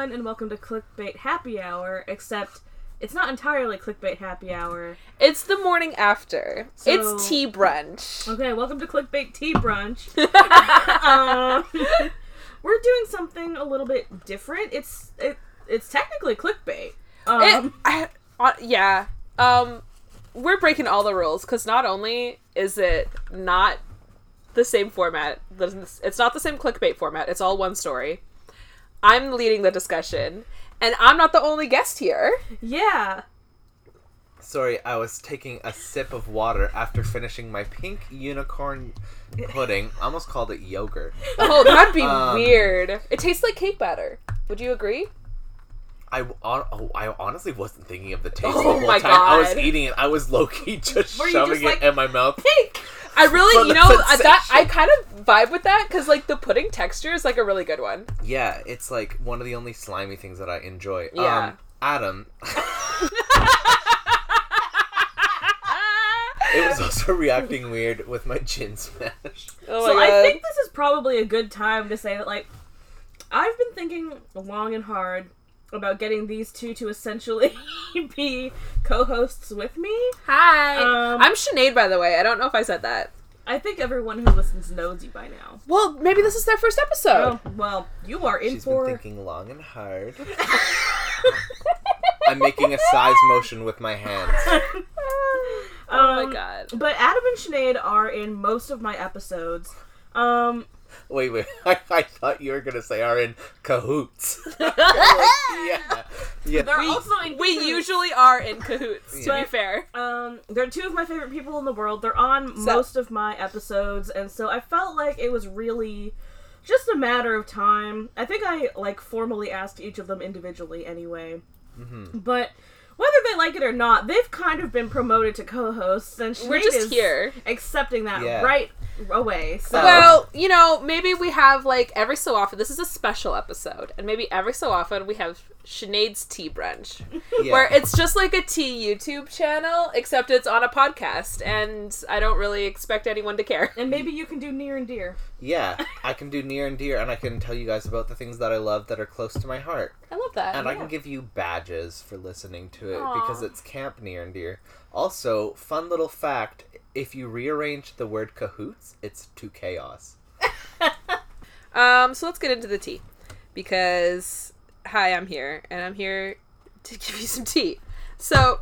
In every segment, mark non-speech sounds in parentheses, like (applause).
everyone, and welcome to Clickbait Happy Hour, except it's not entirely Clickbait Happy Hour. It's the morning after. So- it's tea brunch. Okay, welcome to Clickbait Tea Brunch. (laughs) um, (laughs) we're doing something a little bit different. It's it, it's technically clickbait. Um, It, I, uh, yeah. Um, we're breaking all the rules because not only is it not the same format, it's not the same clickbait format. It's all one story. I'm leading the discussion, and I'm not the only guest here. yeah. Sorry, I was taking a sip of water after finishing my pink unicorn pudding. I almost called it yogurt. Oh, that'd be (laughs) Um, weird. It tastes like cake batter. Would you agree? I, oh, I honestly wasn't thinking of the taste Oh the whole my time. I was eating it. I was low key (laughs) just Were shoving just like, it in my mouth. (laughs) Pink. I really, you know, that I kind of vibe with that because like the pudding texture is like a really good one. Yeah, it's like one of the only slimy things that I enjoy. Yeah. Um, Adam. (laughs) it was also reacting weird with my chin smash. Oh my so my I think this is probably a good time to say that, like, I've been thinking long and hard about getting these two to essentially (laughs) be co-hosts with me. Hi. Um, I'm Sinead, by the way. I don't know if I said that. I think everyone who listens knows you by now. Well, maybe this is their first episode. Oh, well, you are in She's been for. thinking long and hard. (laughs) I'm making a size motion with my hands. (laughs) oh Um, my god. But Adam and Sinead are in most of my episodes. Um, Wait, wait. (laughs) I, I thought you were gonna say are in cahoots. Like, (laughs) (laughs) yeah, yeah. they're We, also in we cahoots. usually are in cahoots, to be fair. Um, they're two of my favorite people in the world. They're on So- most of my episodes, and so I felt like it was really just a matter of time. I think I like formally asked each of them individually anyway. Mm-hmm. But whether they like it or not, they've kind of been promoted to co-hosts, and We're just is here. accepting that Yeah. right away. So Well, you know, maybe we have like every so often. This is a special episode, and maybe every so often we have Sinead's Tea Brunch, (laughs) Yeah. where it's just like a tea YouTube channel, except it's on a podcast, and I don't really expect anyone to care. and maybe you can do near and dear. yeah, (laughs) I can do near and dear, and I can tell you guys about the things that I love that are close to my heart. I love that. And I can give you badges for listening to it Aw. because it's camp near and dear. Also, fun little fact if you rearrange the word cahoots, it's to chaos. (laughs) Um, so let's get into the tea. Because, hi, I'm here, and I'm here to (laughs) give you some tea. So,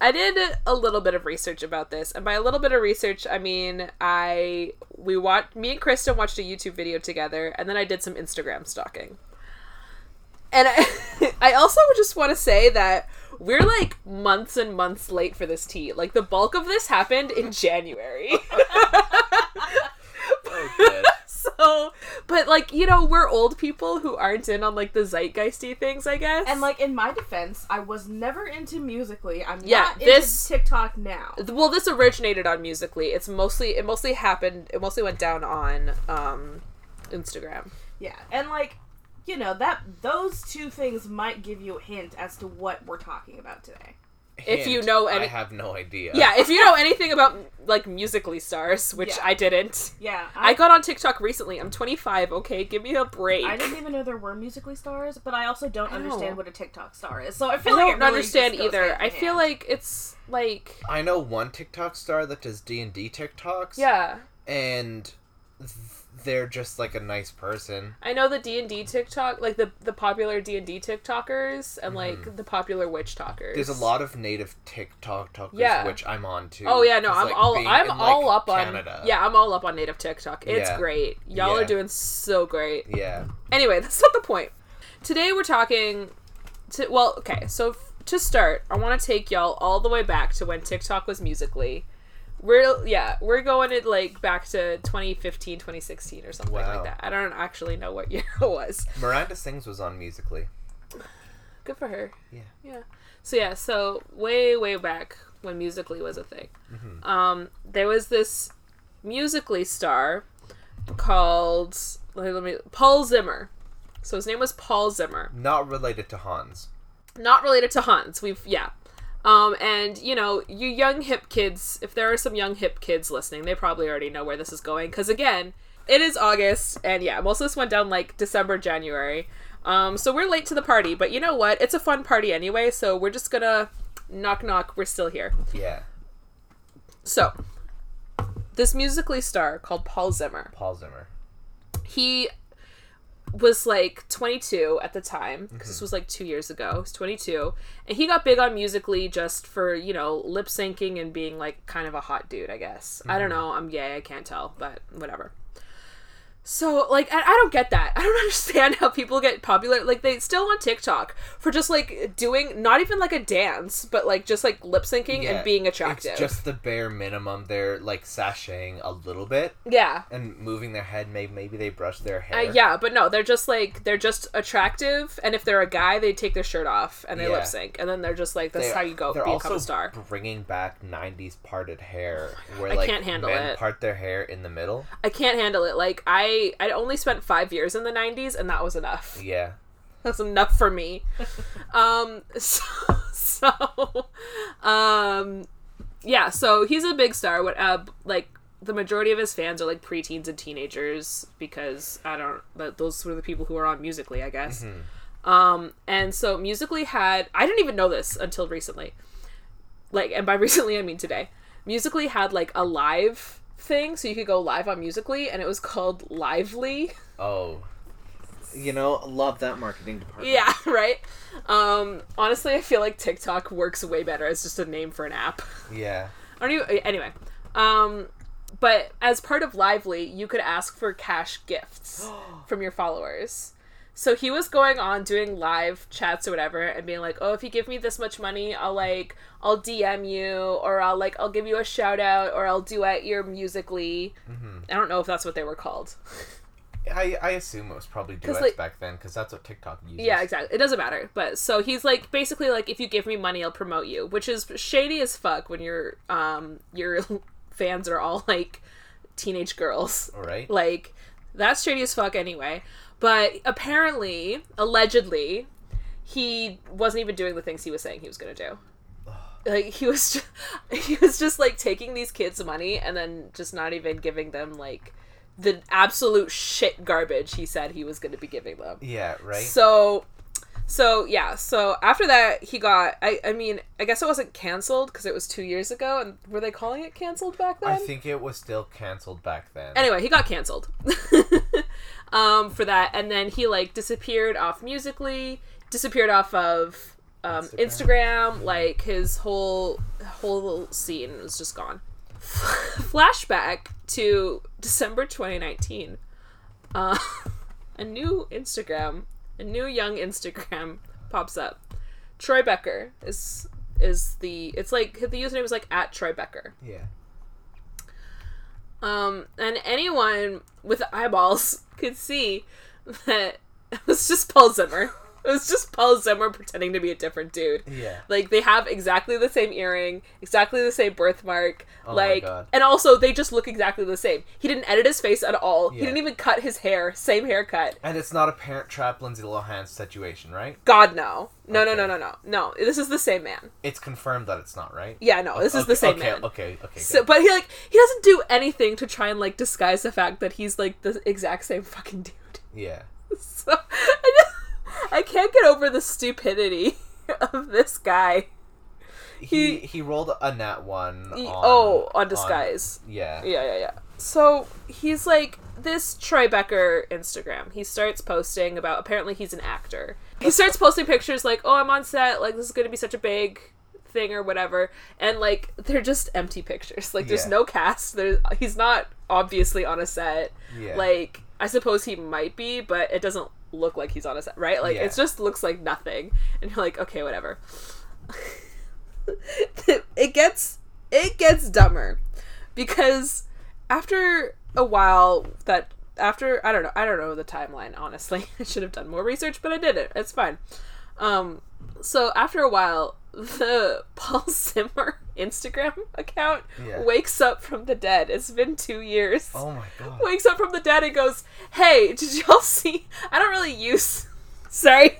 I did a little bit of research about this, and by a little bit of research, I mean I we watched me and Kristen watched a YouTube video together, and then I did some Instagram stalking. And I, (laughs) I also just want to say that we're like months and months late for this tea. Like the bulk of this happened in January. (laughs) Oh, good. So, (laughs) but like you know, we're old people who aren't in on like the zeitgeisty things, I guess. And like in my defense, I was never into musically. I'm Yeah, not this- into TikTok now. well, this originated on Musically. It's mostly it mostly happened. It mostly went down on um, Instagram. Yeah, and like, you know that those two things might give you a hint as to what we're talking about today. If you know any- I have no idea. Yeah, if you know anything about like Musically stars, which Yeah. I didn't. Yeah, I got on TikTok recently. I'm 25. Okay, give me a break. I didn't even know there were musically stars, but I also don't I know. understand what a TikTok star is. So I I feel like don't really understand either. I feel like it's like I know one TikTok star that does D and D TikToks. yeah. and th- they're just like a nice person. I know the D and D TikTok, like the the popular D and D TikTokers, and Mm-hmm. like the popular witch talkers. There's a lot of native TikTok talkers, Yeah. which I'm on too. Oh yeah, no, I'm like, all I'm in, like, all up on Canada. yeah, I'm all up on native TikTok. It's Yeah. great. Y'all are doing so great. yeah. Anyway, (laughs) that's not the point. Today we're talking to well, okay, so f- to start, I want to take y'all all the way back to when TikTok was musically. We're yeah, we're going it like back to 2015, 2016 or something Wow. like that. I don't actually know what (laughs) year it was. Miranda Sings was on Musically. Good for her. Yeah. Yeah. So yeah, so way way back when musically was a thing, um, there was this musically star called let me Paul Zimmer. So his name was Paul Zimmer. Not related to Hans. Not related to Hans. We've yeah. Um, and you know, you young hip kids, if there are some young hip kids listening, they probably already know where this is going. Because again, it is August, and yeah, most of this went down like December, January. Um, so we're late to the party, but you know what? It's a fun party anyway, so we're just gonna knock knock. We're still here. Yeah. So, this musically star called Paul Zimmer. Paul Zimmer. He was like 22 at the time because this mm-hmm. was like two years ago. He was 22, and he got big on musically just for you know lip syncing and being like kind of a hot dude. I guess I don't mm-hmm. know. I'm gay. I can't tell, but whatever. So like I, I don't get that. I don't (laughs) understand how people get popular. Like they still on TikTok for just like doing not even like a dance, but like just like lip syncing Yeah, and being attractive. It's just the bare minimum. They're like sashaying a little bit yeah. and moving their head. Maybe maybe they brush their Uh, hair. yeah, but no, they're just like they're just attractive, and if they're a guy, they take their shirt off and they Yeah. lip sync, and then they're just like, "This They- is how you go They're become a star." bringing back '90s parted hair, (sighs) where I like can't handle men it. part their hair in the middle. I can't handle it. Like I, I only spent five years in the '90s, and that was enough. Yeah. That's enough for me. (laughs) um, (laughs) so, so, um, yeah. So he's a big star. What, uh, like the majority of his fans are like preteens and teenagers because I don't. But those were the people who are on Musically, I guess. Um, and so Musically had I didn't even know this until recently. Like, and by (laughs) recently I mean today. Musically had like a live thing, so you could go live on Musically, and it was called Lively. Oh. You know, love that marketing department. Yeah, (laughs) right. Um, honestly, I feel like TikTok works way better as just a name for an app. Yeah. I don't even, anyway. Um, but as part of Lively, you could ask for cash gifts (gasps) from your followers. So he was going on doing live chats or whatever and being like, "Oh, if you give me this much money, I'll like I'll DM you or I'll like I'll give you a shout out or I'll duet your musically." I don't know if that's what they were called. I, I assume it was probably duets like- back then because that's what TikTok uses. Yeah, exactly. It doesn't matter. But so he's like basically like if you give me money, I'll promote you, which is shady as fuck when your um your (laughs) fans are all like teenage girls. All right. Like that's shady as fuck anyway. But apparently, allegedly, he wasn't even doing the things he was saying he was going to do. Like he was just, (laughs) he was just like taking these kids money and then just not even giving them like the absolute shit garbage he said he was going to be giving them. Yeah. Right. So, so yeah. So after that, he got. I. I mean, I guess it wasn't canceled because it was two years ago. And were they calling it canceled back then? I think it was still canceled back then. Anyway, he got canceled. (laughs) um, for that, and then he like disappeared off musically, disappeared off of um, Instagram. Instagram. Like his whole whole scene was just gone. (laughs) Flashback to December 2019. Uh, (laughs) a new Instagram, a new young Instagram pops up. Troy Becker is is the it's like the username is like at Troy Becker. Yeah. Um, and anyone with eyeballs could see that (laughs) it was just Paul Zimmer. (laughs) It was just Paul Zimmer pretending to be a different dude. Yeah. Like they have exactly the same earring, exactly the same birthmark. Oh my like, God. and also they just look exactly the same. He didn't edit his face at all. He didn't even cut his hair. Same haircut. And it's not a Parent Trap Lindsay Lohan situation, right? God no, no, no, Okay. no, no, no, no. This is the same man. It's confirmed that it's not, right? Yeah, no, this is the same okay, man. Okay. Okay. Okay. So, but he like he doesn't do anything to try and like disguise the fact that he's like the exact same fucking dude. yeah. (laughs) So I (laughs) I can't get over the stupidity (laughs) of this guy. He He- he rolled a nat one. He- on, oh, on disguise. yeah. Yeah, yeah, yeah. So he's like this Troy Becker Instagram. He starts posting about apparently he's an actor. He starts posting pictures like, "Oh, I'm on set. Like this is going to be such a big thing or whatever." And like they're just empty pictures. Like there's Yeah. no cast. There's he's not obviously on a set. Yeah. Like I suppose he might be, but it doesn't look like he's on a set, right? Like Yeah. it just looks like nothing. And you're like, "Okay, whatever." (laughs) it gets it gets dumber because after a while that after I don't know I don't know the timeline honestly (laughs) I should have done more research but I did it it's fine um so after a while the (laughs) Paul Zimmer Instagram account Yeah. wakes up from the dead it's been 2 years Oh my god. wakes up from the dead and goes hey did y'all see (laughs) I don't really use (laughs) sorry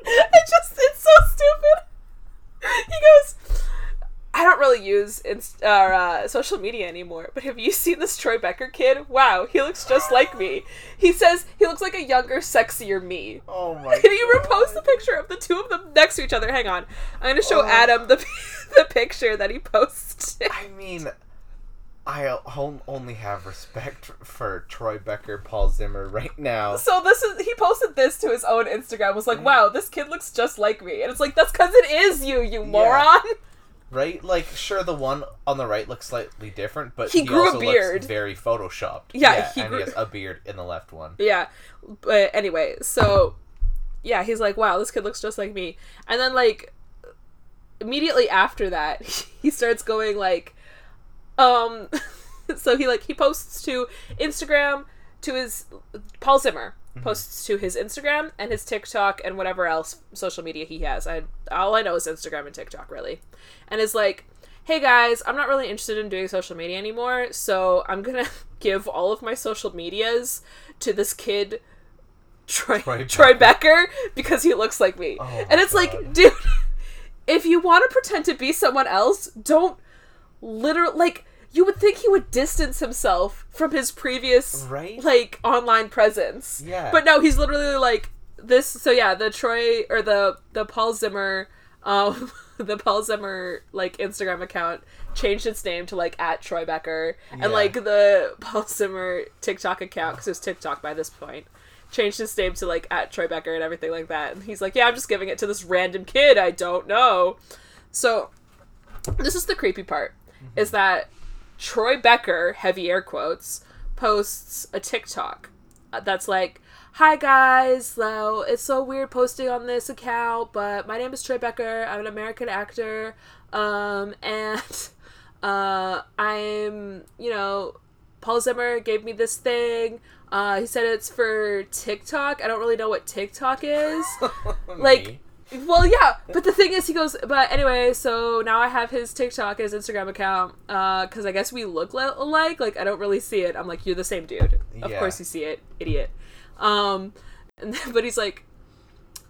it just it's so stupid he goes I don't really use inst- or, uh, social media anymore, but have you seen this Troy Becker kid? Wow, he looks just like me. He says he looks like a younger, sexier me. Oh my. And he reposts the picture of the two of them next to each other. Hang on, I'm gonna show Oh. Adam the (laughs) the picture that he posted. I mean, I only have respect for Troy Becker, Paul Zimmer right now. So this is he posted this to his own Instagram. Was like, wow, this kid looks just like me, and it's like that's because it is you, you moron. Right? Like, sure, the one on the right looks slightly different, but He he, grew a also beard. looks very photoshopped. Yeah, he and grew- he has a beard in the left one. Yeah. But anyway, so yeah, he's like, wow, this kid looks just like me. And then like immediately after that, (laughs) he starts going like um (laughs) so he like he posts to Instagram to his Paul Zimmer Mm-hmm. posts to his Instagram and his TikTok and whatever else social media he has. I all I know is Instagram and TikTok really. And is like, "Hey guys, I'm not really interested in doing social media anymore, so I'm going (laughs) to give all of my social medias to this kid Troy, Troy (laughs) Troy Becker. Becker because he looks like me." Oh and it's like, dude, (laughs) if you want to pretend to be someone else, don't literally like you would think he would distance himself from his previous Right? like online presence. Yeah. But no, he's literally like this so yeah, the Troy or the the Paul Zimmer um (laughs) the Paul Zimmer like Instagram account changed its name to like at Troy Becker Yeah. and like the Paul Zimmer TikTok account because it's TikTok by this point changed his name to like at Troy Becker and everything like that and he's like yeah I'm just giving it to this random kid I don't know so this is the creepy part is that Troy Becker, heavy air quotes, posts a TikTok uh, that's like, "Hi guys, so it's so weird posting on this account, but my name is Troy Becker. I'm an American actor, um, (laughs) and uh, I'm, you know, Paul Zimmer gave me this thing. Uh, he said it's for TikTok. I don't really know what TikTok is." (laughs) like. Well yeah but the thing is he goes but anyway so now i have his tiktok his instagram account uh because i guess we look li- alike like i don't really see it. I'm like you're the same dude. Of Yeah. course you see it idiot. Um and (laughs) but he's like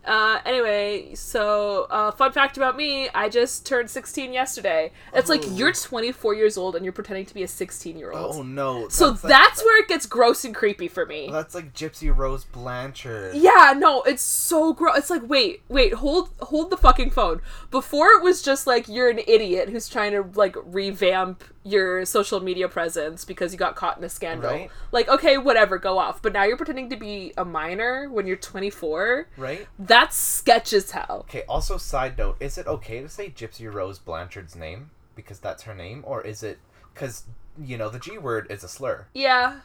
uh anyway so uh fun fact about me i just turned 16 yesterday it's like Oh. you're 24 years old and you're pretending to be a 16 year old Oh no. so like- that's where it gets gross and creepy for me That's like Gypsy Rose Blanchard. yeah, no, it's so gross. It's like, wait, wait, hold hold the fucking phone. Before it was just like you're an idiot who's trying to like revamp your social media presence because you got caught in a scandal. Right. Like, okay, whatever, go off. But now you're pretending to be a minor when you're 24. Right? That's sketch as hell. Okay, also side note, is it okay to say Gypsy Rose Blanchard's name? Because that's her name? Or is it because you know, the G word is a slur. Yeah,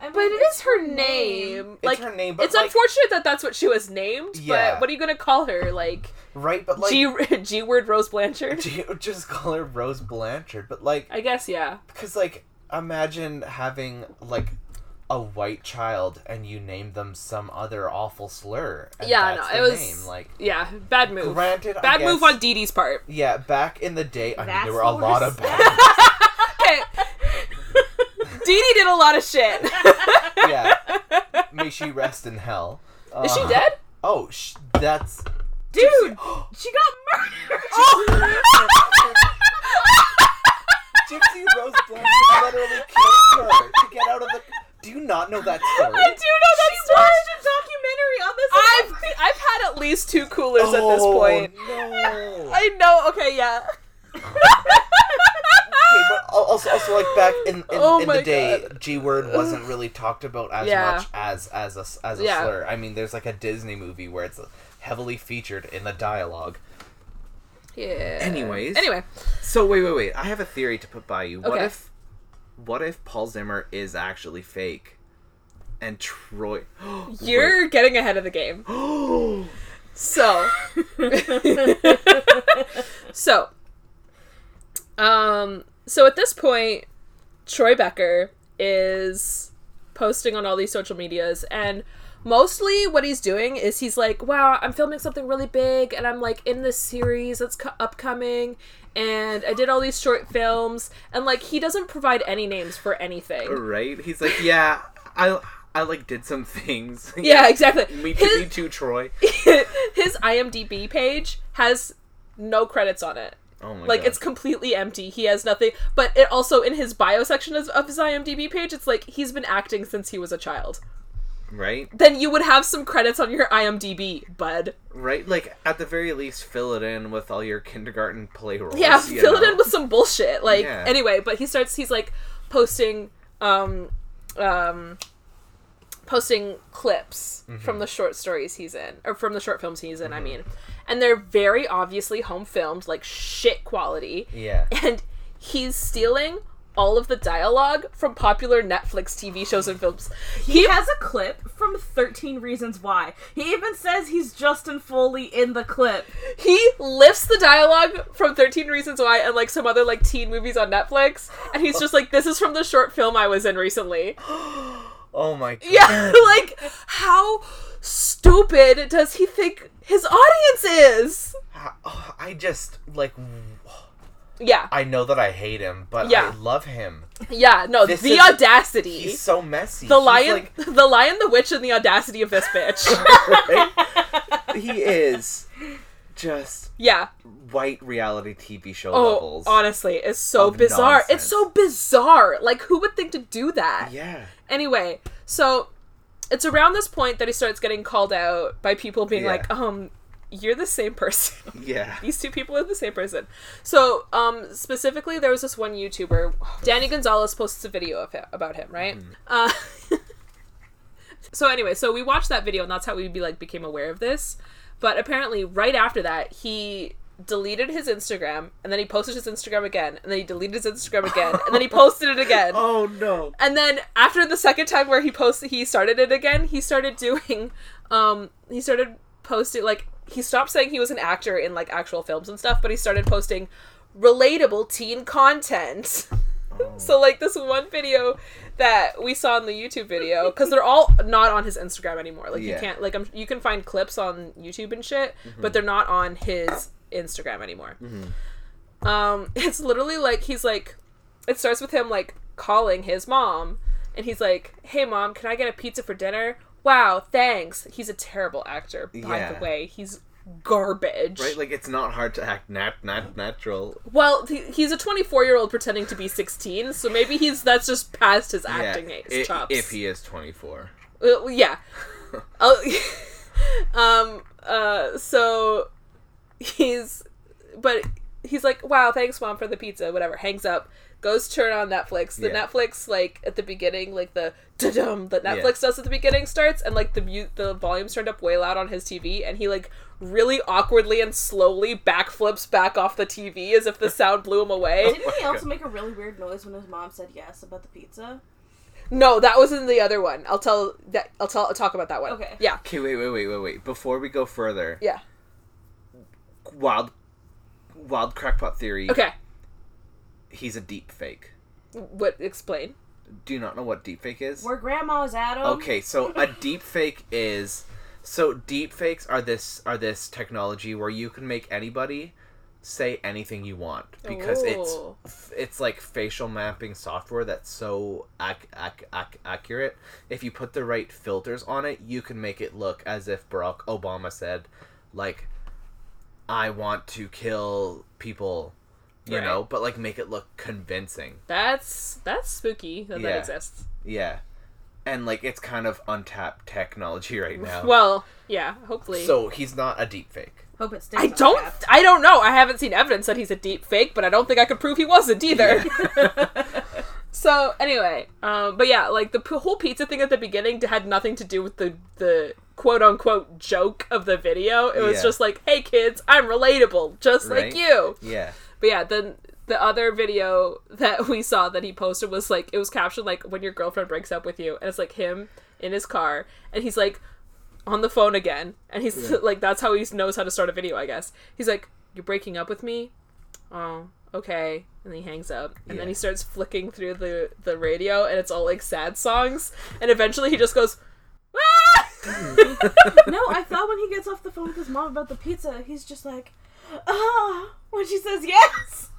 I mean, but it's her name. It's like, her name, but it's like, unfortunate that that's what she was named. Yeah. But what are you gonna call her? Like, right? But like, G (laughs) G word Rose Blanchard. G- just call her Rose Blanchard. But like, I guess yeah. because like, imagine having like a white child and you name them some other awful slur. And Yeah, that's no, it the was name. Like, yeah, bad move. granted, I Bad move on Dee Dee's part. Yeah, back in the day, I mean, there were a lot of bad. (laughs) Okay. Dee Dee did a lot of shit. (laughs) yeah, (laughs) may she rest in hell. Is she Uh, dead? Oh, sh- that's Dude, Gypsy, she got murdered. (laughs) Oh. Gypsy Rose Blanchard literally killed her to get out of the. Do you not know that story? I do know that She story. watched a documentary on this. I've I've had at least two coolers at this point. Oh, No. I know. Okay, yeah. Okay, but also, also like back in in, Oh in the day, God. G word wasn't really talked about as Yeah. much as as a s- as a Yeah. slur. I mean, there's like a Disney movie where it's heavily featured in the dialogue. Yeah. Anyways. Anyway, So wait, wait, wait. I have a theory to put by you. What Okay. if, what if Paul Zimmer is actually fake, and Troy? (gasps) you're getting ahead of the game. (gasps) So, (laughs) (laughs) so, um, so at this point, Troy Becker is posting on all these social medias, and mostly what he's doing is he's like, "Wow, I'm filming something really big, and I'm like in this series that's co- upcoming." And I did all these short films, and like he doesn't provide any names for anything. right? He's like, yeah, I, I like did some things. (laughs) Yeah, exactly. Me too, His- me too, Troy. (laughs) his IMDb page has no credits on it. Oh my like god. it's completely empty. He has nothing. But it also in his bio section of, of his IMDb page, it's like he's been acting since he was a child. right, Then you would have some credits on your IMDb, bud. right. Like at the very least, fill it in with all your kindergarten play roles. Yeah, fill it in with some bullshit. Like Yeah. anyway, but he starts. He's like posting, um, um, posting clips Mm-hmm. from the short stories he's in, or from the short films he's in. I mean, and they're very obviously home filmed, like shit quality. Yeah. and he's stealing all of the dialogue from popular Netflix TV shows and films. He has a clip from 13 Reasons Why. He even says he's Justin Foley in the clip. he lifts the dialogue from 13 Reasons Why and like some other like teen movies on Netflix, and he's (laughs) just like, "This is from the short film I was in recently." (gasps) (gasps) (gasps) Oh my (laughs) god. Yeah, (laughs) like how stupid does he think his audience is? Oh, I just like Yeah, I know that I hate him, but Yeah. I love him. yeah, no, This the is- audacity. He's so messy. the He's lion, like- (laughs) the lion, the witch, and the audacity of this bitch. he is just yeah. white reality TV show Oh, levels. honestly, it's so bizarre. It's so bizarre. Like, who would think to do that? Yeah. Anyway, so it's around this point that he starts getting called out by people being Yeah. like, um, you're the same (laughs) person. Yeah. These two people are the same person. So, um, specifically, there was this one YouTuber, Danny Gonzalez, posts a video of him about him, right? Uh, (laughs) so anyway, so we watched that video, and that's how we be like became aware of this. But apparently, right after that, he deleted his Instagram, and then he posted his Instagram again, and then he deleted his Instagram again, and then he posted it again. (laughs) Oh no. And then after the second time where he posted, he started it again. He started doing, um, he started posting like he stopped saying he was an actor in like actual films and stuff, but he started posting relatable teen content. (laughs) so like this one video that we saw in the YouTube video because they're all not on his Instagram anymore. Like you can't like I'm, you can find clips on YouTube and shit, but they're not on his Instagram anymore. Um, (laughs) it's literally like he's like, it starts with him like calling his mom, and he's like, "Hey mom, can I get a pizza for dinner?" Wow, thanks. He's a terrible actor, by Yeah. the way. He's garbage. Right, like it's not hard to act nat nat natural. well, he- he's a 24 year old pretending to be 16, so maybe he's that's just past his acting yeah, age chops. if he is twenty four. Uh, yeah. (laughs) oh, (laughs) um. Uh. So he's, but he's like, "Wow, thanks, mom, for the pizza." Whatever. Hangs up. Goes turn on Netflix. The Yeah. Netflix like at the beginning, like the da-dum that Netflix does at the beginning starts, and like the mute the volume's turned up way loud on his TV, and he like really awkwardly and slowly backflips back off the TV as if the sound blew him away. Didn't he (laughs) also make a really weird noise when his mom said yes about the pizza? no, that was in the other one. I'll tell that. I'll tell. I'll talk about that one. Okay. Yeah. Okay, wait, wait, wait, wait, wait. Before we go further, Yeah. Wild, wild crackpot theory. Okay. He's a deep fake. What? Explain. Do you not know what deep fake is? Where grandma's at 'em. Okay, so a (laughs) deep fake is so deep fakes are this are this technology where you can make anybody say anything you want because Oh. it's it's like facial mapping software that's so ac- ac- ac- accurate. If you put the right filters on it, you can make it look as if Barack Obama said like I want to kill people, you Right. know, but like make it look convincing. That's that's spooky that that exists. Yeah. And like it's kind of untapped technology (laughs) right now. Well, yeah, hopefully. so he's not a deep fake. Hope it stays. I don't uncapped. I don't know. I haven't seen evidence that he's a deep fake, but I don't think I could prove he wasn't either. (laughs) (laughs) so, anyway, um but yeah, like the p- whole pizza thing at the beginning had nothing to do with the the quote unquote joke of the video. It was Yeah. just like, "Hey kids, I'm relatable just Right. like you." Yeah. But yeah, then the other video that we saw that he posted was like it was captioned like when your girlfriend breaks up with you, and it's like him in his car, and he's like on the phone again, and he's (laughs) like that's how he knows how to start a video, I guess. He's like, "You're breaking up with me? Oh, okay." And then he hangs up, and then he starts flicking through the the radio, and it's all like sad songs, and eventually he just goes. No, I thought when he gets off the phone with his mom about the pizza, he's just like, ah, when she says yes.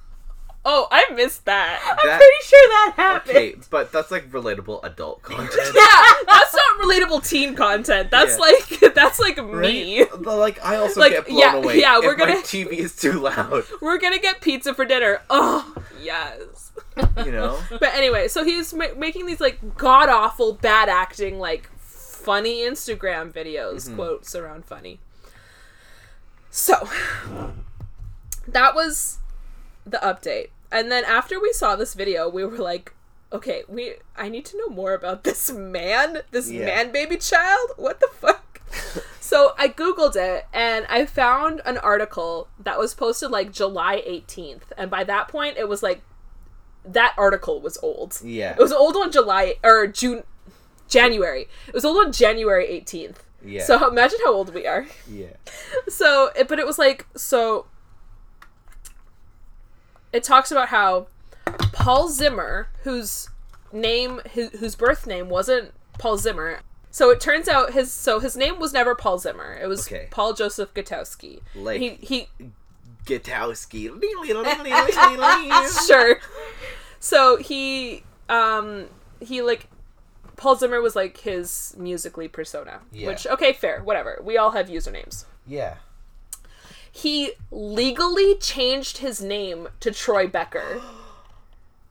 Oh, I missed that. I'm That- pretty sure that happened. Okay, but that's like relatable adult (laughs) content. yeah, that's not relatable teen content. That's Yeah. like (laughs) that's like me. But, Like I also Like, get blown yeah, away. yeah, if we're my gonna- (laughs) TV is too loud. We're gonna get pizza for dinner. Oh yes. You know. But anyway, so he's ma- making these like god awful, bad acting, like funny Instagram videos, mm-hmm. quotes around funny. So that was the update. And then after we saw this video, we were like, okay, we I need to know more about this man, this Yeah. man baby child. What the fuck? (laughs) so I googled it and I found an article that was posted like July 18th. And by that point it was like that article was old. Yeah. It was old on July or June January. It was old on January 18th. Yeah. So imagine how old we are. yeah. So, it, but it was like so. It talks about how Paul Zimmer, whose name, his, whose birth name wasn't Paul Zimmer. So it turns out his so his name was never Paul Zimmer. It was Okay. Paul Joseph Gutowski. Like- he he Gitowski. (laughs) (laughs) sure. So he um he like Paul Zimmer was like his musically persona. Yeah. Which okay, fair, whatever. We all have usernames. Yeah. He legally changed his name to Troy Becker. (gasps)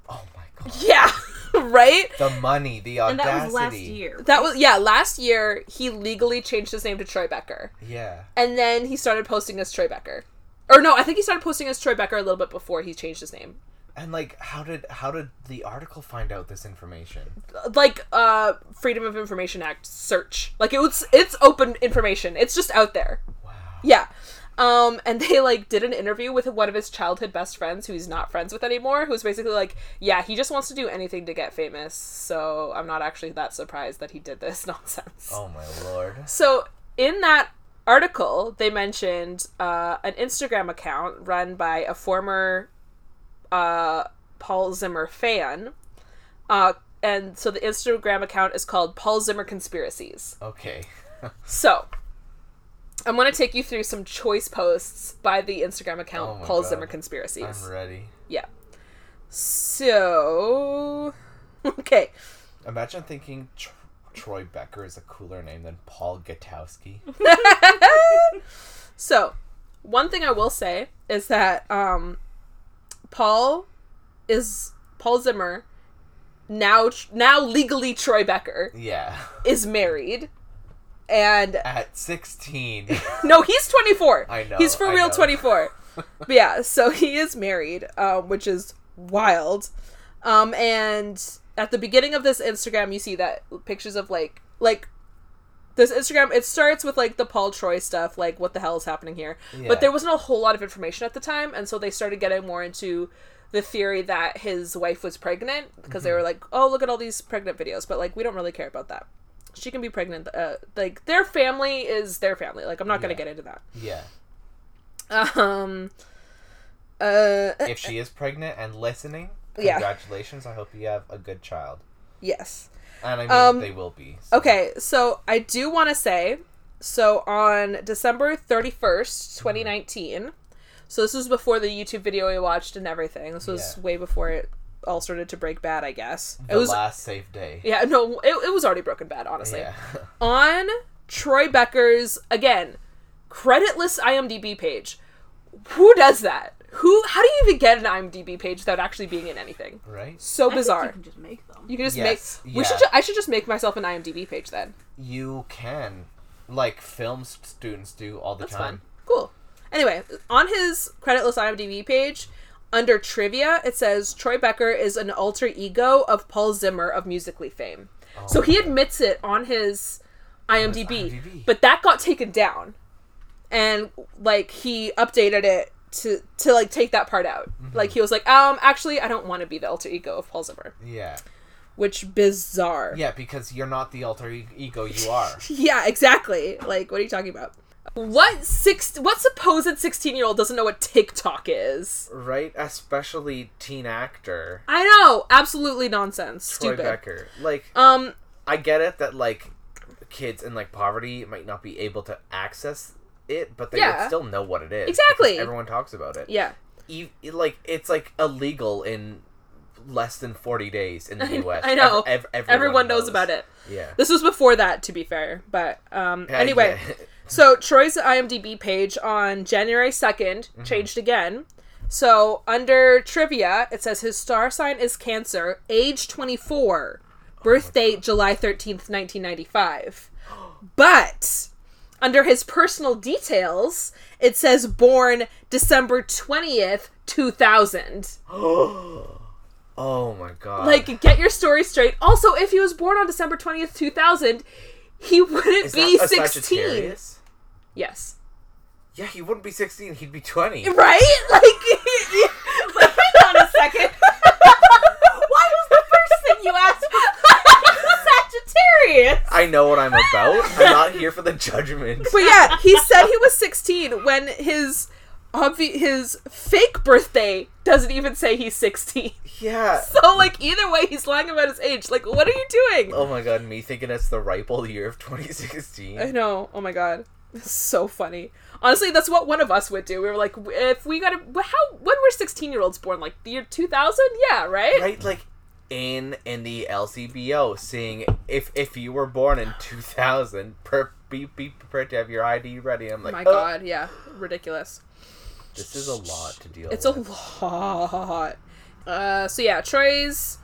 Oh my god. yeah, (laughs) right? The money, the And audacity. that was last year. That was yeah, last year he legally changed his name to Troy Becker. Yeah. And then he started posting as Troy Becker. Or no, I think he started posting as Troy Becker a little bit before he changed his name. And like, how did how did the article find out this information? like uh freedom of information act search like it was it's open information it's just out there Wow. yeah um and (laughs) they like did an interview with one of his childhood best friends who he's not friends with anymore who's basically like yeah he just wants to do anything to get famous so i'm not actually that surprised that he did this (laughs) nonsense Oh my lord. so in that article, they mentioned uh, an Instagram account run by a former uh, Paul Zimmer fan. Uh, and so the Instagram account is called Paul Zimmer Conspiracies. Okay. (laughs) So I'm going to take you through some choice posts by the Instagram account Oh Paul God. Zimmer Conspiracies. I'm ready. Yeah. So. (laughs) Okay. Imagine thinking Tr- Troy Becker is a cooler name than Paul Gutowski. (laughs) So, one thing I will say is that um, Paul is Paul Zimmer now now legally Troy Becker yeah. is married, and At 16. (laughs) no, he's twenty four. I know, he's for I real know. twenty four. (laughs) but yeah, so he is married, um, which is wild. Um, and at the beginning of this Instagram, you see that pictures of like like this Instagram. It starts with like the Paul Troy stuff, like what the hell is happening here. Yeah. But there wasn't a whole lot of information at the time, and so they started getting more into the theory that his wife was pregnant because they were like, "Oh, look at all these pregnant videos," but like we don't really care about that. She can be pregnant. Uh, like their family is their family. Like I'm not gonna Yeah. get into that. yeah. Um. Uh. If she is pregnant and listening, Yeah. congratulations. I hope you have a good child. Yes. And I mean, Um, they will be. so- Okay. So I do want to say, so on December thirty first, twenty nineteen. So this was before the YouTube video we watched and everything. This was Yeah. way before it all started to break bad. I guess The it was. last safe day. Yeah. No. It, it was already broken bad. Honestly. Yeah. (laughs) on Troy Becker's again creditless IMDb page. Who does that? Who? How do you even get an IMDb page without actually being in anything? right? So I think bizarre. you can just make them. You can just Yes, make. We yeah. should. Ju- I should just make myself an IMDb page then. You can. Like film students do all the That's time. fun. Cool. Anyway, on his creditless IMDb page, under trivia, it says Troy Becker is an alter ego of Paul Zimmer of Musically fame. Oh, so he admits it on his IMDb, IMDb. but that got taken down, and like he updated it to to like take that part out. Like he was like, um, actually, I don't want to be the alter ego of Paul Zimmer, Yeah. which bizarre. Yeah, because you're not the alter e- ego you are. (laughs) Yeah, exactly. Like, what are you talking about? What six? What supposed sixteen-year-old doesn't know what TikTok is? Right? Especially teen actor I know, absolutely nonsense. Troy Stupid. Becker. Like, Um, I get it that like kids in like poverty might not be able to access it, but they Yeah. would still know what it is. Exactly. Everyone talks about it. yeah. e- like it's like illegal in less than 40 days in the (laughs) US. I know. Ev- ev- Everyone knows about it. Yeah. This was before that, to be fair. But um, anyway, (laughs) yeah. so Troy's IMDb page on January 2nd Mm-hmm. changed again. So under trivia, it says his star sign is Cancer, age 24, birth date July 13th, 1995. But under his personal details, it says born December 20th, 2000. (gasps) oh my god. Like, get your story straight. Also, if he was born on December 20th, 2000, he wouldn't Is be that a 16. Sagittarius? Yes. Yeah, he wouldn't be 16. He'd be 20. Right? (laughs) (laughs) Like, Hang on a second. Why was the first thing you asked Sagittarius? I know what I'm about. I'm not here for the judgment. but yeah, he said he was 16 when his obvi- his fake birthday doesn't even say he's 16. Yeah. So like either way he's lying about his age. Like what are you doing? Oh my god, me thinking it's the ripe old year of 2016. I know. Oh my god. So funny. Honestly, that's what one of us would do. We were like, if we got to, how, when were 16 year olds born? Like the year 2000? Yeah, right? Right, like in in the LCBO, seeing if if you were born in 2000, per, be be prepared to have your ID ready. I'm like, my "Oh, god, yeah. Ridiculous. this is a lot to deal It's a lot. Uh, so yeah, Troy's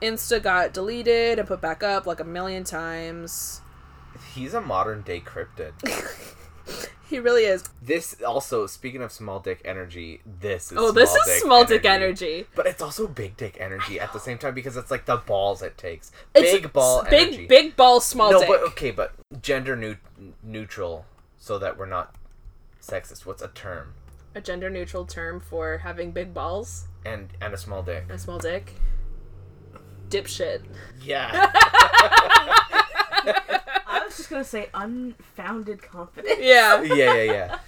Insta got deleted and put back up like a million times. He's a modern day cryptid. (laughs) He really is. this also, speaking of small dick energy, this is Oh, this is small dick energy. But it's also big dick energy at the same time because it's like the balls it takes. It's big ball big, energy. big ball, small no, dick. but okay, but gender neu- neutral, so that we're not sexist. What's a term? A gender neutral term for having big balls And and a small dick. a small dick. Dipshit. Yeah. (laughs) I was just gonna say unfounded confidence. Yeah. (laughs) yeah, yeah, yeah.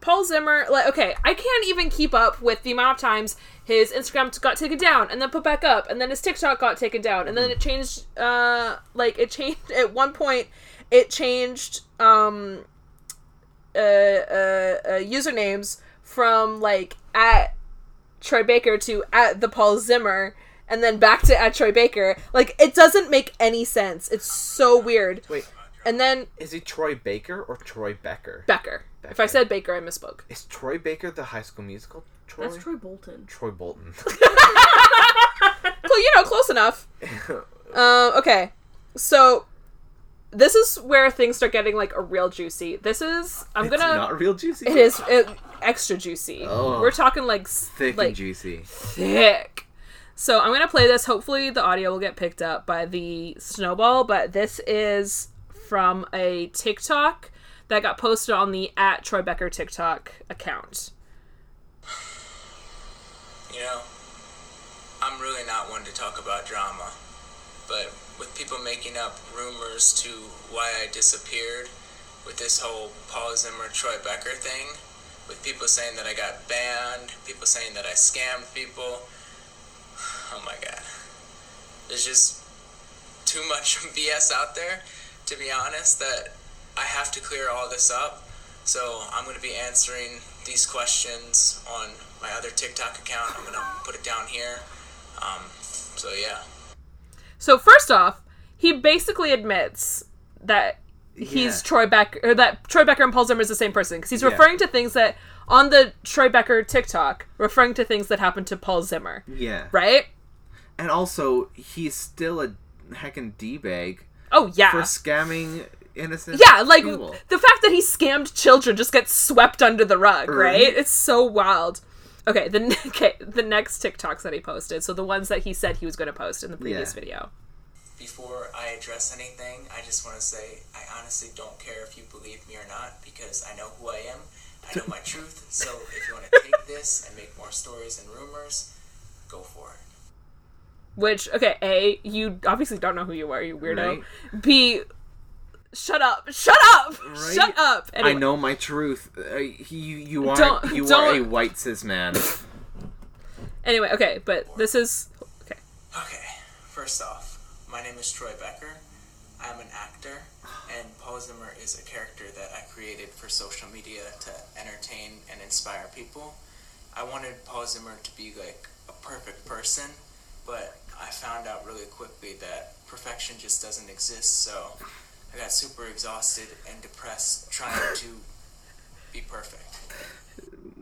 Paul Zimmer, like, okay, I can't even keep up with the amount of times his Instagram got taken down and then put back up, and then his TikTok got taken down, and then it changed. Uh, like it changed at one point. It changed um, uh, uh, uh, usernames from like at Troy Baker to at the Paul Zimmer, and then back to at Troy Baker. Like it doesn't make any sense. It's so weird. Wait, And then is he Troy Baker or Troy Becker? Becker. If I said Baker, I misspoke. Is Troy Baker the High School Musical? Troy. That's Troy Bolton. Troy Bolton. (laughs) (laughs) Well, you know, close enough. Um, okay, so this is where things start getting like a real juicy. This is I'm It's gonna. not real juicy. it is uh, extra juicy. Oh. We're talking like s- thick like and juicy. thick. So I'm gonna play this. Hopefully, the audio will get picked up by the snowball. But this is from a TikTok that got posted on the at Troy Becker TikTok account. You know, I'm really not one to talk about drama, but with people making up rumors to why I disappeared, with this whole Paul Zimmer Troy Becker thing, with people saying that I got banned, people saying that I scammed people. (sighs) Oh my god. There's just too much (laughs) BS out there, to be honest, that I have to clear all this up. So I'm going to be answering these questions on my other TikTok account. I'm going to put it down here. Um, so yeah. So first off, he basically admits that he's Yeah. Troy Becker, or that Troy Becker and Paul Zimmer is the same person because he's Yeah. referring to things that on the Troy Becker TikTok, referring to things that happened to Paul Zimmer, Yeah. right? And also, he's still a heckin' d-bag Oh yeah, for scamming innocent yeah. Like people. the fact that he scammed children just gets swept under the rug, right? Right. It's so wild. Okay, the (laughs) ne- okay the next TikToks that he posted, so the ones that he said he was going to post in the previous Yeah. video. Before I address anything, I just want to say I honestly don't care if you believe me or not because I know who I am. I know my truth. So if you want to take this and make more stories and rumors, go for it. Which okay, a you obviously don't know who you are, you weirdo. Right. B, shut up, shut up, Right? shut up. I know my truth. Uh, you you are Don't- you are a white cis man. Anyway, okay, but this is okay. Okay, first off, my name is Troy Becker. I'm an actor, and Paul Zimmer is a character that I created for social media to entertain and inspire people. I wanted Paul Zimmer to be like a perfect person, but I found out really quickly that perfection just doesn't exist. So I got super exhausted and depressed trying (laughs) to be perfect.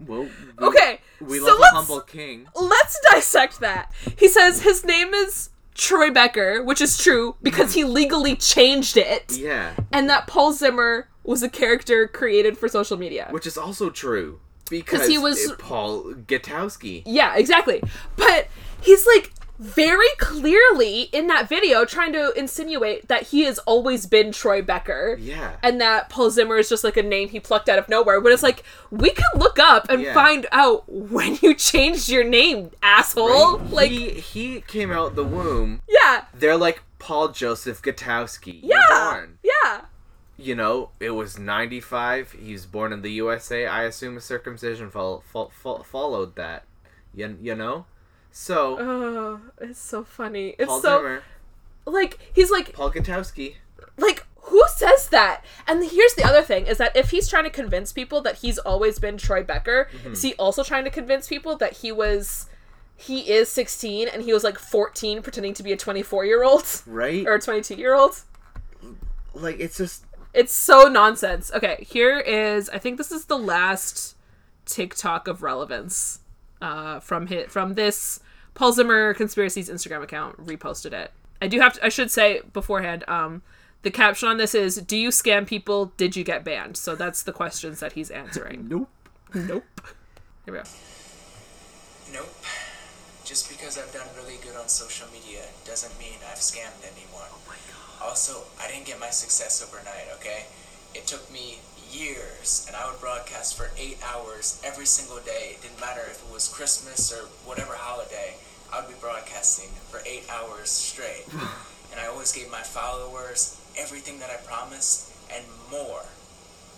Well, we, Okay, we so love a humble king. Let's dissect that. He says his name is Troy Becker, which is true because he hmm. legally changed it, Yeah, and that Paul Zimmer was a character created for social media. which is also true because he was- it- Paul Gutowski. Yeah, exactly. But he's like very clearly in that video trying to insinuate that he has always been Troy Becker. Yeah. And that Paul Zimmer is just like a name he plucked out of nowhere. But it's like, we can look up and Yeah. find out when you changed your name, asshole. Like, he he came out the womb. yeah. They're like Paul Joseph Gutowski. Yeah. born. Yeah. You know, it was 95. He was born in the USA. I assume a circumcision fol- fol- fol- followed that. You, you know? So, Oh, it's so funny. It's Paul so Zimmer, like he's like Paul Gutowski. like who says that? And here's the other thing is that if he's trying to convince people that he's always been Troy Becker, Mm-hmm. is he also trying to convince people that he was he is 16 and he was like 14 pretending to be a 24 year old Right? or a 22 year old? like, it's just. It's so nonsense. Okay, here is I think this is the last TikTok of relevance uh, from hit from this Paul Zimmer conspiracies Instagram account reposted it. I do have to, I should say beforehand um the caption on this is do you scam people did you get banned so that's the questions that he's answering (laughs) Nope. nope here we go Nope. Just because I've done really good on social media doesn't mean I've scammed anyone. Oh my god. Also, I didn't get my success overnight, okay? It took me years, and I would broadcast for eight hours every single day. It didn't matter if it was Christmas or whatever holiday. I would be broadcasting for eight hours straight. (laughs) and I always gave my followers everything that I promised and more.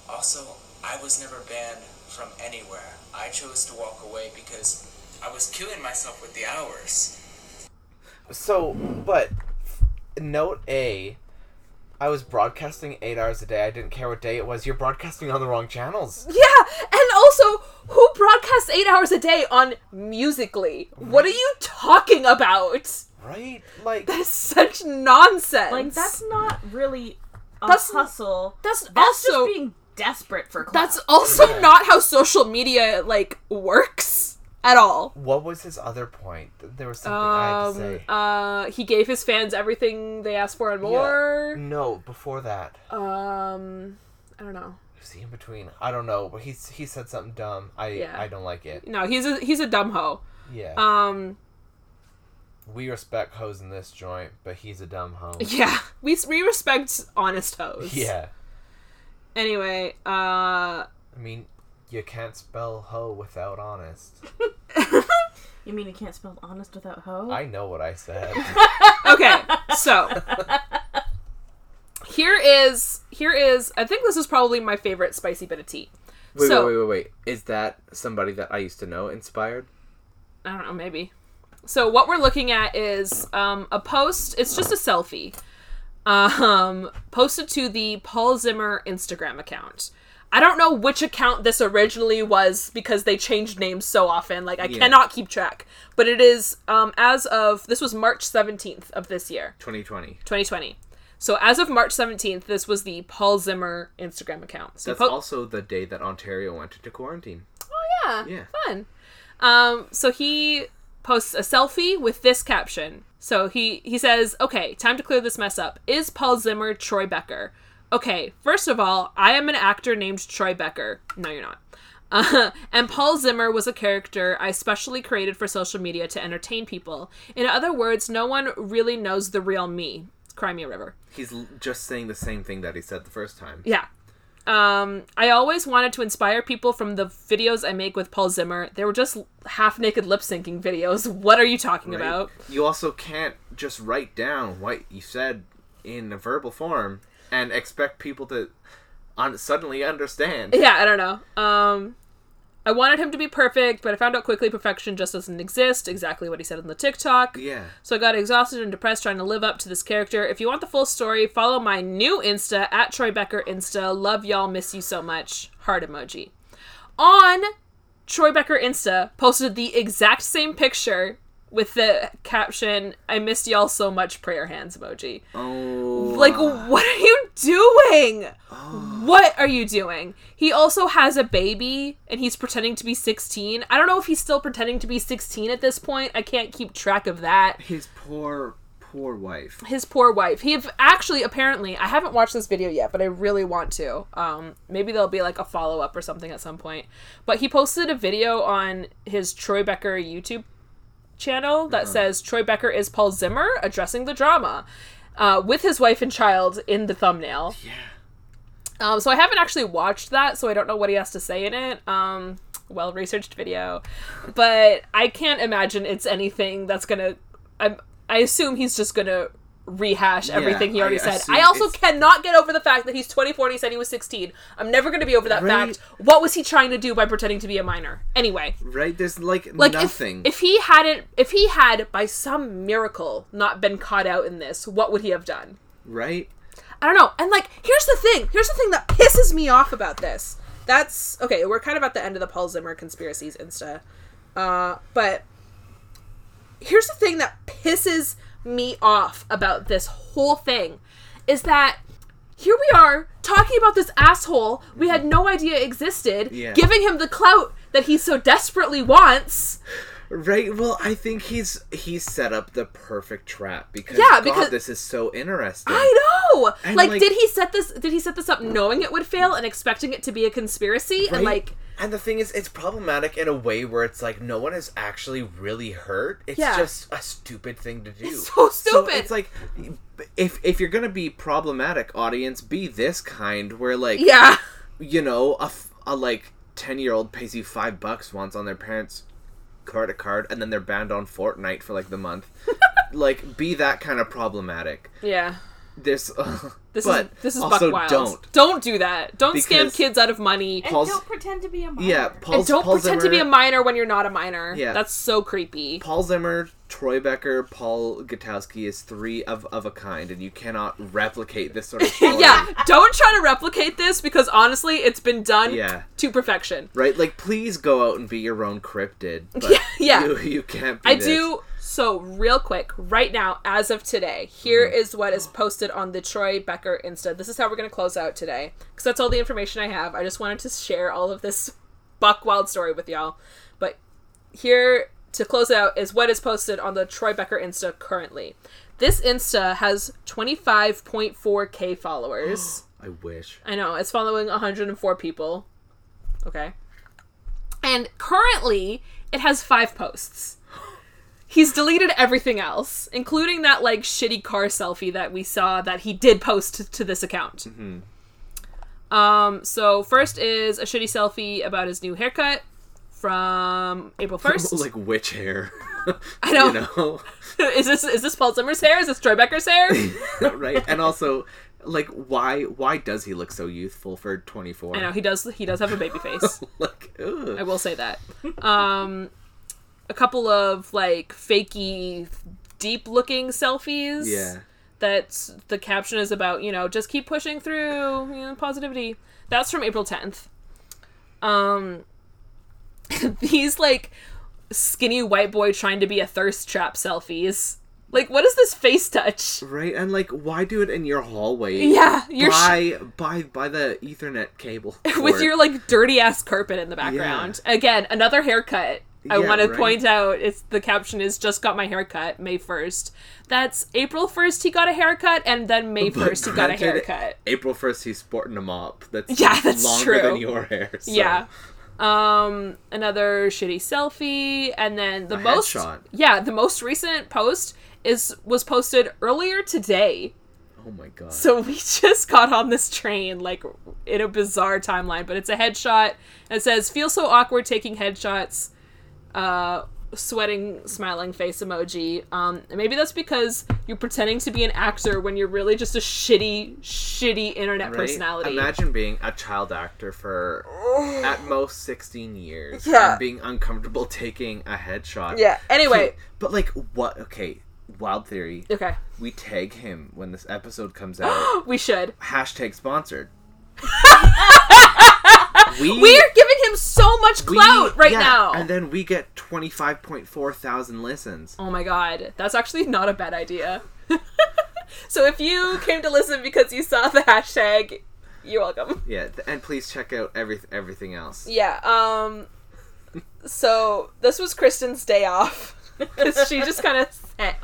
Also, I was never banned from anywhere. I chose to walk away because I was killing myself with the hours. So, but note A, I was broadcasting eight hours a day. I didn't care what day it was. You're broadcasting on the wrong channels. yeah and also who broadcasts eight hours a day on Musical.ly what are you talking about Right? Like, that is such nonsense Like that's not really a That's- hustle. that's That's also just being desperate for clout. That's also not how social media like works at all. what was his other point? There was something I had to Um, say. uh, he gave his fans everything they asked for and more. No, before that. Um, I don't know. Was he in between? I don't know, but he's he said something dumb. I Yeah. I don't like it. No, he's a he's a dumb hoe. Yeah. Um, we respect hoes in this joint, but he's a dumb hoe. (laughs) yeah, we we respect honest hoes. Yeah. Anyway, uh, I mean, you can't spell hoe without honest. (laughs) You mean you can't spell honest without hoe? I know what I said. (laughs) okay, so (laughs) here is here is I think this is probably my favorite spicy bit of tea. Wait, So- wait, wait, wait, wait. Is that somebody that I used to know inspired? I don't know, maybe. So what we're looking at is um, a post. It's just a selfie, um, posted to the Paul Zimmer Instagram account. I don't know which account this originally was because they changed names so often. Like I Yeah. cannot keep track. But it is um, as of this was March seventeenth of this year, 2020. 2020. So as of March seventeenth, this was the Paul Zimmer Instagram account. So That's po- also the day that Ontario went into quarantine. Oh yeah, Yeah. fun. Um, so he posts a selfie with this caption. So he he says, "Okay, time to clear this mess up. Is Paul Zimmer Troy Becker? Okay, first of all, I am an actor named Troy Becker. No, you're not. Uh, (laughs) and Paul Zimmer was a character I specially created for social media to entertain people. In other words, no one really knows the real me. Crimea River. He's just saying the same thing that he said the first time. Yeah. Um, I always wanted to inspire people from the videos I make with Paul Zimmer. They were just half naked lip syncing videos. What are you talking right? about? You also can't just write down what you said in a verbal form and expect people to un- suddenly understand. Yeah, I don't know. Um, I wanted him to be perfect, but I found out quickly perfection just doesn't exist. Exactly what he said in the TikTok. Yeah. So I got exhausted and depressed trying to live up to this character. If you want the full story, follow my new Insta at Troy Becker Insta. Love y'all, miss you so much. Heart emoji. On Troy Becker Insta posted the exact same picture with the caption, I missed y'all so much, prayer hands emoji. Oh. Like, what are you doing? What are you doing? He also has a baby and he's pretending to be 16. I don't know if he's still pretending to be 16 at this point. I can't keep track of that. His poor, poor wife. His poor wife. He actually apparently I haven't watched this video yet, but I really want to. Um, maybe there'll be like a follow up or something at some point. But he posted a video on his Troy Becker YouTube channel that says Troy Becker is Paul Zimmer addressing the drama, uh, with his wife and child in the thumbnail. Yeah. Um, so I haven't actually watched that, so I don't know what he has to say in it. Um, well researched video, but I can't imagine it's anything that's gonna. I'm, I assume he's just gonna rehash everything he already I said. assume I also cannot get over the fact that he's 24 and he said he was 16. I'm never gonna be over that Right. fact. What was he trying to do by pretending to be a minor? Anyway, Right? There's like, like nothing. If, if he hadn't, if he had by some miracle not been caught out in this, what would he have done? right? I don't know. And like, here's the thing. Here's the thing that pisses me off about this. That's okay. We're kind of at the end of the Paul Zimmer conspiracies Insta, uh, but here's the thing that pisses me off about this whole thing is that here we are talking about this asshole we had no idea existed, Yeah. giving him the clout that he so desperately wants. Right. Well, I think he's he's set up the perfect trap because Yeah, God, because- this is so interesting. I know. Like, like- did he set this? Did he set this up knowing it would fail and expecting it to be a conspiracy? And like, And the thing is, it's problematic in a way where it's like no one is actually really hurt. It's Yeah. just a stupid thing to do. It's so stupid. So it's like if if you're gonna be problematic, audience, be this kind where like yeah, you know a, a like ten year old pays you five bucks once on their parents' credit card, and then they're banned on Fortnite for like the month. (laughs) like be that kind of problematic. yeah. This uh, This but is this is also buck wild. don't. don't do that. Don't scam Because- kids out of money. And Paul's- don't pretend to be a minor. Yeah, Paul's, and don't Paul pretend to be a minor when you're not a minor. Yeah. that's so creepy. Paul Zimmer, Troy Becker, Paul Gutowski is three of, of a kind, and you cannot replicate this sort of story. (laughs) yeah, don't try to replicate this because honestly, it's been done Yeah. to perfection. Right? Like, please go out and be your own cryptid. But Yeah, (laughs) yeah. You, you can't be I this. do so real quick right now as of today. Here Mm-hmm. is what is posted on the Troy Becker Insta. This is how we're going to close out today because that's all the information I have. I just wanted to share all of this buck wild story with y'all. But here to close out is what is posted on the Troy Becker Insta currently. This Insta has 25.4k followers. (gasps) I wish. I know, it's following 104 people. Okay. And currently, it has five posts. He's deleted everything else, including that, like, shitty car selfie that we saw that he did post to this account. Um, so, first is a shitty selfie about his new haircut from April (laughs) 1st. like witch hair. I know. (laughs) You know? (laughs) is this is this Paul Zimmer's hair? Is this Troy Becker's hair? right? And also, like, why why does he look so youthful for 24? I know he does. He does have a baby face. like, ugh. I will say that. Um, a couple of like fakey, deep looking selfies. Yeah. That's the caption is about you know just keep pushing through you know positivity. That's from April tenth. Um, (laughs) these like skinny white boy trying to be a thirst trap selfies. Like what is this face touch? Right? And, like, why do it in your hallway? Yeah, you're sh- by, by, by the Ethernet cable. (laughs) with your like dirty ass carpet in the background. Again, another haircut. I Yeah, want to right. point out it's the caption is just got my haircut May 1st. That's April 1st he got a haircut and then May (laughs) But 1st he got a haircut. April 1st, he's sporting a mop. That's (laughs) Yeah, that's longer true. than your hair. so- Yeah. Um another shitty selfie and then the A most headshot. Yeah, the most recent post is was posted earlier today. Oh my god. So (laughs) we just got on this train like in a bizarre timeline, but it's a headshot. And it says, "Feel so awkward taking headshots." Uh, sweating, smiling face emoji. Um, maybe that's because you're pretending to be an actor when you're really just a shitty, shitty internet Right? personality. Imagine being a child actor for at most 16 years Yeah. and being uncomfortable taking a headshot. yeah. Anyway. But like what okay, wild theory. Okay. We tag him when this episode comes (gasps) out. We should. Hashtag sponsored. (laughs) we- are giving him so much We- clout right yeah, now. And then we get 25.4 thousand listens. oh my god, that's actually not a bad idea. (laughs) so if you came to listen because you saw the hashtag, you're welcome. Yeah, and please check out every everything else. Yeah. Um. So this was Kristen's day off (laughs) because she just kind of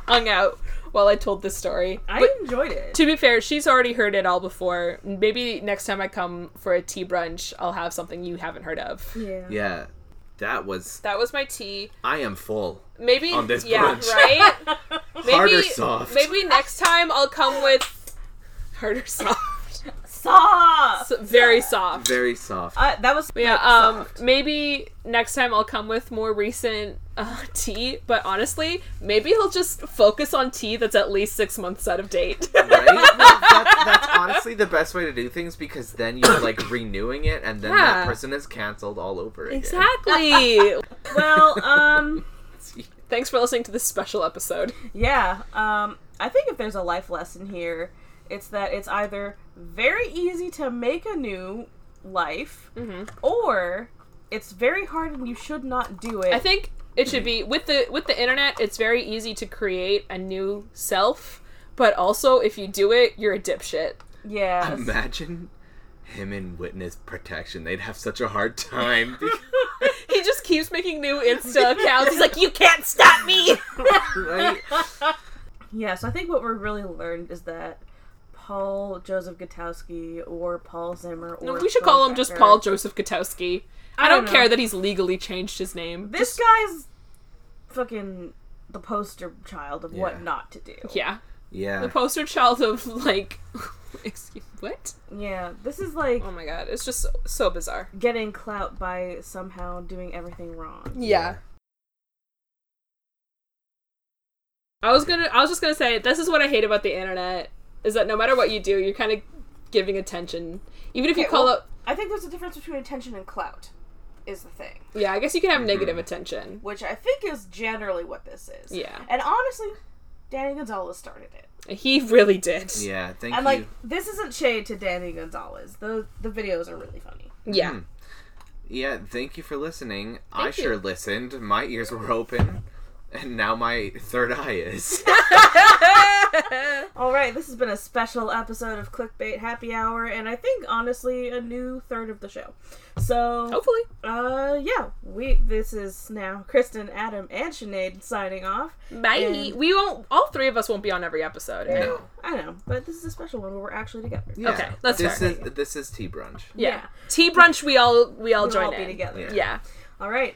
hung out while I told this story. I But enjoyed it. to be fair, she's already heard it all before. Maybe next time I come for a tea brunch, I'll have something you haven't heard of. Yeah. Yeah, that was. That was my tea. I am full. Maybe On this yeah, brunch. right? (laughs) Maybe Hard or soft? maybe next time I'll come with harder soft. Soft. So- very soft. Very soft. Uh, that was Yeah, like, um, soft. maybe next time I'll come with more recent uh, (laughs) tea, but honestly, maybe he'll just focus on tea that's at least six months out of date. right? (laughs) that's, that's honestly the best way to do things because then you're like (coughs) renewing it, and then Yeah. that person is canceled all over again. exactly. (laughs) well, um, Thanks for listening to this special episode. yeah. Um, I think if there's a life lesson here, it's that it's either very easy to make a new life, Mm-hmm. or it's very hard and you should not do it. I think it should be with the with the internet. It's very easy to create a new self, but also if you do it, you're a dipshit. yeah. Imagine him in witness protection. They'd have such a hard time. (laughs) He just keeps making new Insta accounts. He's like, "You can't stop me." (laughs) right? (laughs) Yeah, so I think what we're really learned is that Paul Joseph Gutowski or Paul Zimmer or No, we should call him just Paul Joseph Gutowski. I, I don't, don't care that he's legally changed his name. This Just- guy's fucking the poster child of Yeah. what not to do. yeah, Yeah. the poster child of like, (laughs) excuse what? Yeah, this is like Oh my god, it's just so, so bizarre. getting clout by somehow doing everything wrong. Yeah. I was gonna. I was just gonna say this is what I hate about the internet is that no matter what you do, you're kind of giving attention, even if you call well- it. I think there's a difference between attention and clout, is the thing. Yeah, I guess you can have negative attention. Which I think is generally what this is. Yeah. And honestly, Danny Gonzalez started it. He really did. Yeah. Thank And you. And like, this isn't shade to Danny Gonzalez. The the videos are really funny. Yeah. Mhm. Yeah, thank you for listening. I you. sure listened. My ears were open, and now my third eye is. (laughs) All right, this has been a special episode of Clickbait Happy Hour, and I think honestly a new third of the show. So, Hopefully. uh, yeah, we this is now Kristen, Adam, and Sinead signing off. Bye. We won't. All three of us won't be on every episode. right? No. I know, but this is a special one where we're actually together. Yeah. Okay, that's this fair. is this is tea brunch. Yeah. Yeah. Tea brunch. We all we all We'll join all in. be together. Yeah. Yeah. All right,